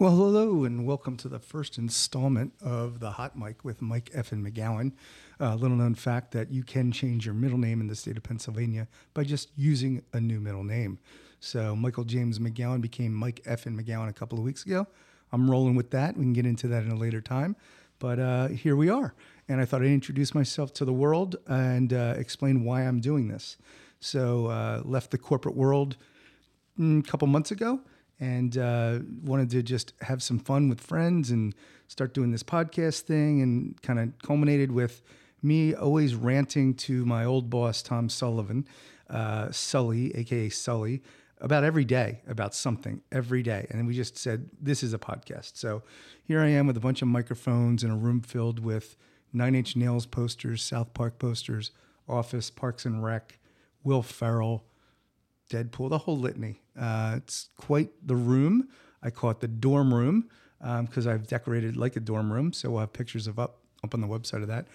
Well, hello, and welcome to the first installment of the Hot Mic with Mike F. and McGowan. A little known fact that you can change your middle name in the state of Pennsylvania by just using a new middle name. So, Michael James McGowan became Mike F. and McGowan a couple of weeks ago. I'm rolling with that. We can get into that in a later time. But uh, here we are. And I thought I'd introduce myself to the world and uh, explain why I'm doing this. So, uh, left the corporate world mm, a couple months ago and uh, wanted to just have some fun with friends and start doing this podcast thing and kind of culminated with me always ranting to my old boss tom sullivan uh, sully aka sully about every day about something every day. And then we just said this is a podcast. So here i am with a bunch of microphones in a room filled with nine inch nails posters south park posters office parks and rec will ferrell Deadpool, the whole litany. Uh, it's quite the room. I call it the dorm room because um, I've decorated like a dorm room. So we'll have pictures of up up on the website of that.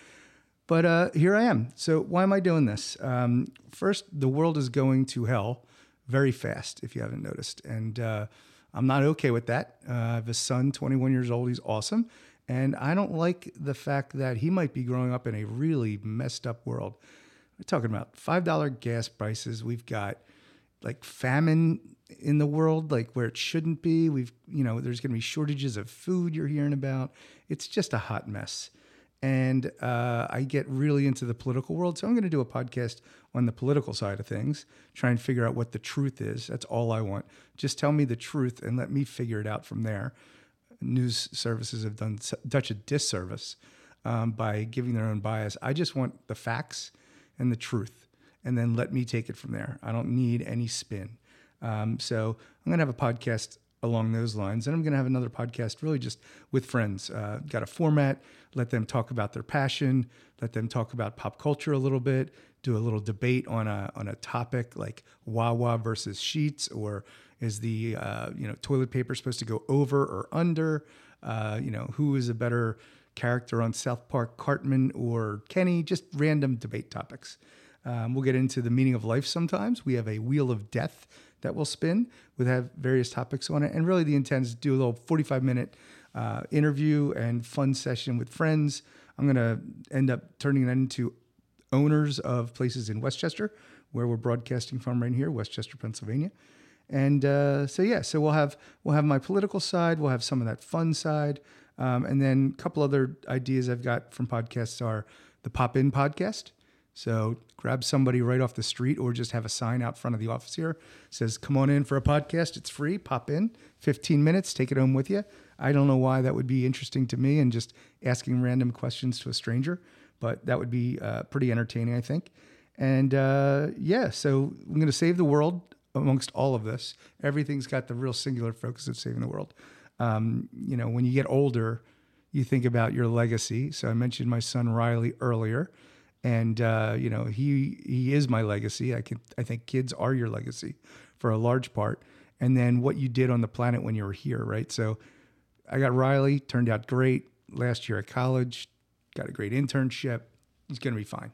But uh, here I am. So why am I doing this? Um, first, the world is going to hell very fast, if you haven't noticed, and uh, I'm not okay with that. Uh, I have a son, 21 years old. He's awesome, and I don't like the fact that he might be growing up in a really messed up world. We're talking about five dollar gas prices. We've got like famine in the world, like where it shouldn't be. We've, you know, there's going to be shortages of food you're hearing about. It's just a hot mess. And uh, I get really into the political world. So I'm going to do a podcast on the political side of things, try and figure out what the truth is. That's all I want. Just tell me the truth and let me figure it out from there. News services have done such a disservice um, by giving their own bias. I just want the facts and the truth and then let me take it from there. I don't need any spin. Um, so I'm going to have a podcast along those lines. And I'm going to have another podcast really just with friends. Uh, got a format, let them talk about their passion, let them talk about pop culture a little bit, do a little debate on a, on a topic like Wawa versus Sheetz, or is the, uh, you know, toilet paper supposed to go over or under? Uh, you know, who is a better character on South Park, Cartman or Kenny? Just random debate topics. Um, we'll get into the meaning of life sometimes. We have a wheel of death that will spin. We'll have various topics on it. And really, the intent is to do a little 45 minute uh, interview and fun session with friends. I'm going to end up turning that into owners of places in West Chester, where we're broadcasting from right here, West Chester, Pennsylvania. And uh, so yeah, so we'll have we'll have my political side, we'll have some of that fun side, um, and then a couple other ideas I've got from podcasts are the Pop In podcast, so grab somebody right off the street or just have a sign out front of the office here. Says come on in for a podcast. It's free. Pop in. 15 minutes. Take it home with you. I don't know why that would be interesting to me and just asking random questions to a stranger but that would be uh, pretty entertaining i think. And uh, yeah so i'm going to save the world amongst all of this. Everything's got the real singular focus of saving the world. Um, you know when you get older you think about your legacy. So i mentioned my son riley earlier and uh, you know he he is my legacy. I can I think kids are your legacy for a large part, and then what you did on the planet when you were here, right? So I got Riley, turned out great last year at college, got a great internship. He's to be fine.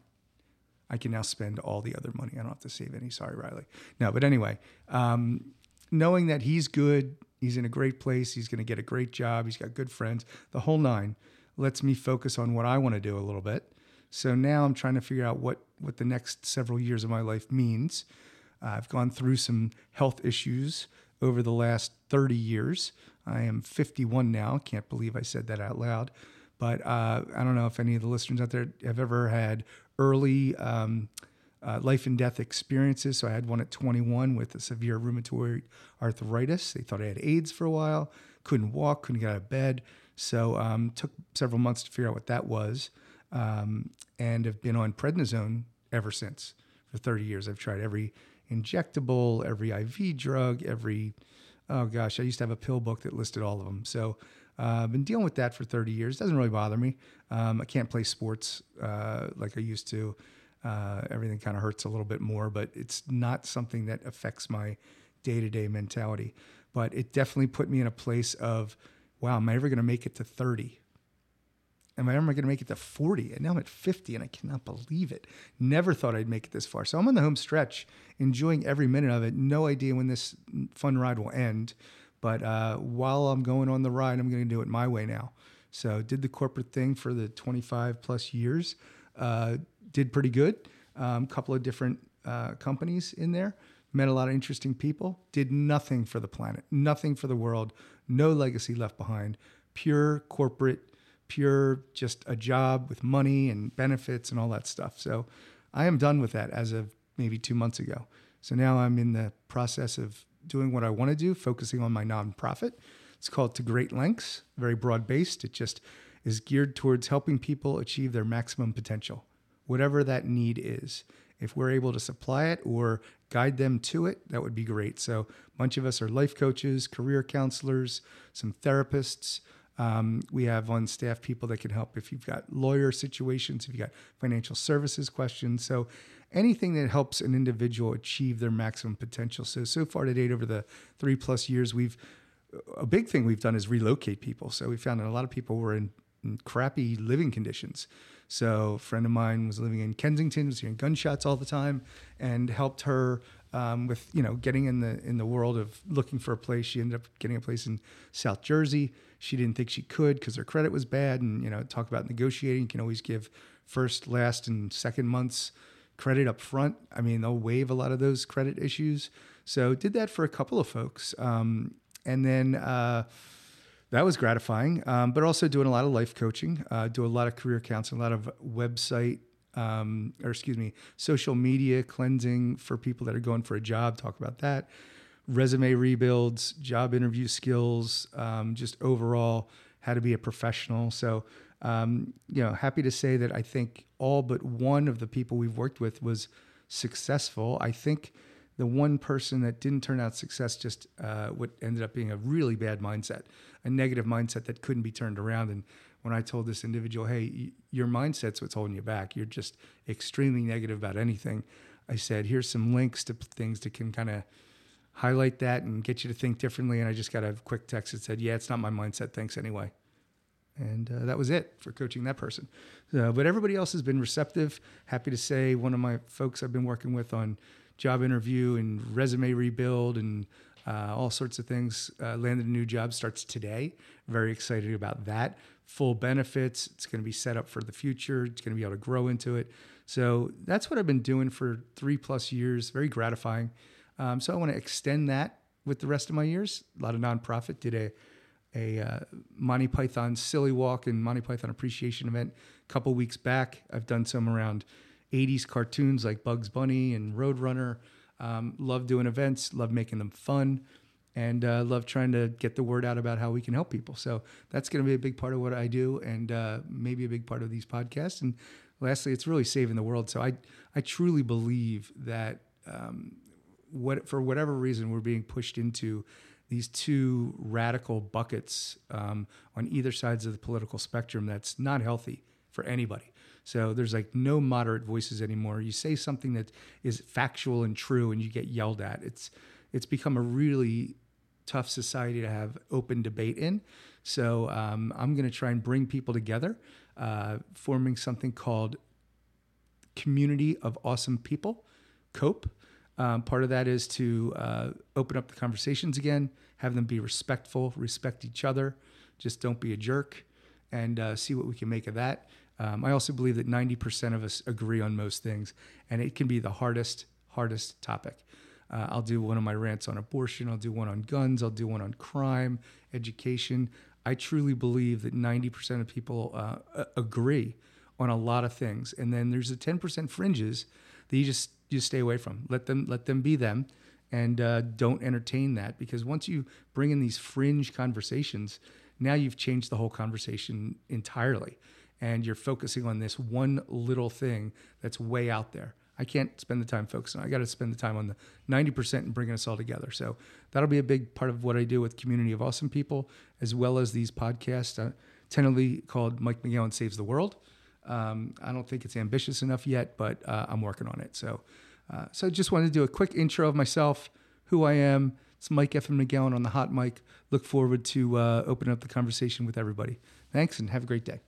I can now spend all the other money. I don't have to save any. Sorry, Riley. No, but anyway, um, knowing that he's good, he's in a great place, he's to get a great job, he's got good friends, the whole nine lets me focus on what I want to do a little bit so now I'm trying to figure out what what the next several years of my life means. Uh, I've gone through some health issues over the last 30 years. I am 51 now. Can't believe I said that out loud. But uh, I don't know if any of the listeners out there have ever had early um, uh, life and death experiences. So I had one at 21 with a severe rheumatoid arthritis. They thought I had AIDS for a while. Couldn't walk, couldn't get out of bed. So um, took several months to figure out what that was um, and have been on prednisone ever since for 30 years. I've tried every injectable, every IV drug, every, oh gosh, I used to have a pill book that listed all of them. So uh, I've been dealing with that for 30 years. Doesn't really bother me. Um, I can't play sports uh, like I used to. Uh, everything kind of hurts a little bit more, but it's not something that affects my day to day mentality. But it definitely put me in a place of, wow, am I ever going to make it to 30? Am I ever going to make it to 40? And now I'm at 50 and I cannot believe it. Never thought I'd make it this far. So I'm on the home stretch, enjoying every minute of it. No idea when this fun ride will end. But uh, while I'm going on the ride, I'm going to do it my way now. So did the corporate thing for the 25 plus years. Uh, did pretty good. A um, couple of different uh, companies in there. Met a lot of interesting people. Did nothing for the planet. Nothing for the world. No legacy left behind. Pure corporate. Pure just a job with money and benefits and all that stuff. So I am done with that as of maybe two months ago. So now I'm in the process of doing what I want to do, focusing on my nonprofit. It's called To Great Lengths, very broad based. It just is geared towards helping people achieve their maximum potential, whatever that need is. If we're able to supply it or guide them to it, that would be great. So, a bunch of us are life coaches, career counselors, some therapists. Um, we have on staff people that can help if you've got lawyer situations, if you've got financial services questions. So, anything that helps an individual achieve their maximum potential. So, so far to date, over the three plus years, we've a big thing we've done is relocate people. So we found that a lot of people were in, in crappy living conditions. So a friend of mine was living in Kensington, was hearing gunshots all the time, and helped her um, with you know getting in the in the world of looking for a place. She ended up getting a place in South Jersey. She didn't think she could because her credit was bad, and you know talk about negotiating. You can always give first, last, and second months credit up front. I mean, they'll waive a lot of those credit issues. So did that for a couple of folks, um, and then uh, that was gratifying. Um, but also doing a lot of life coaching, uh, do a lot of career counseling, a lot of website. Um, or excuse me, social media cleansing for people that are going for a job. Talk about that. Resume rebuilds, job interview skills, um, just overall how to be a professional. So um, you know, happy to say that I think all but one of the people we've worked with was successful. I think the one person that didn't turn out success just uh, what ended up being a really bad mindset, a negative mindset that couldn't be turned around. And when I told this individual, "Hey, your mindset's what's holding you back. You're just extremely negative about anything," I said, "Here's some links to things that can kind of." highlight that and get you to think differently. And I just got a quick text that said, Yeah, it's not my mindset. Thanks anyway. And uh, that was it for coaching that person. Uh, but everybody else has been receptive. Happy to say one of my folks I've been working with on job interview and resume rebuild and uh, all sorts of things. Uh, landed a new job starts today. Very excited about that. Full benefits. It's going to be set up for the future. It's going to be able to grow into it. So that's what I've been doing for three plus years. Very gratifying. Um, so I want to extend that with the rest of my years. A lot of nonprofit. Did a a uh, Monty Python Silly Walk and Monty Python Appreciation event a couple weeks back. I've done some around 80s cartoons like Bugs Bunny and Roadrunner. Um, love doing events, love making them fun, and uh, love trying to get the word out about how we can help people. So that's going to be a big part of what I do, and uh, maybe a big part of these podcasts. And lastly, it's really saving the world. So I I truly believe that um, what for whatever reason we're being pushed into these two radical buckets um, on either sides of the political spectrum that's not healthy for anybody. So there's like no moderate voices anymore. You say something that is factual and true, and you get yelled at. It's it's become a really tough society to have open debate in. So um, I'm going to try and bring people together, uh, forming something called Community of Awesome People, COPE. Um, part of that is to uh, open up the conversations again, have them be respectful, respect each other, just don't be a jerk, and uh, see what we can make of that. Um, I also believe that 90% of us agree on most things, and it can be the hardest, hardest topic. Uh, I'll do one of my rants on abortion, I'll do one on guns, I'll do one on crime, education. I truly believe that 90% of people uh, agree on a lot of things. And then there's the 10% fringes that you just you stay away from. Let them let them be them, and uh, don't entertain that because once you bring in these fringe conversations, now you've changed the whole conversation entirely, and you're focusing on this one little thing that's way out there. I can't spend the time focusing. I got to spend the time on the 90% and bringing us all together. So that'll be a big part of what I do with Community of Awesome People, as well as these podcasts, uh, tentatively called Mike McGowan Saves the World. Um, I don't think it's ambitious enough yet, but uh, I'm working on it. So, uh, so just wanted to do a quick intro of myself, who I am. It's Mike F. McGowan on the hot mic. Look forward to uh, opening up the conversation with everybody. Thanks and have a great day.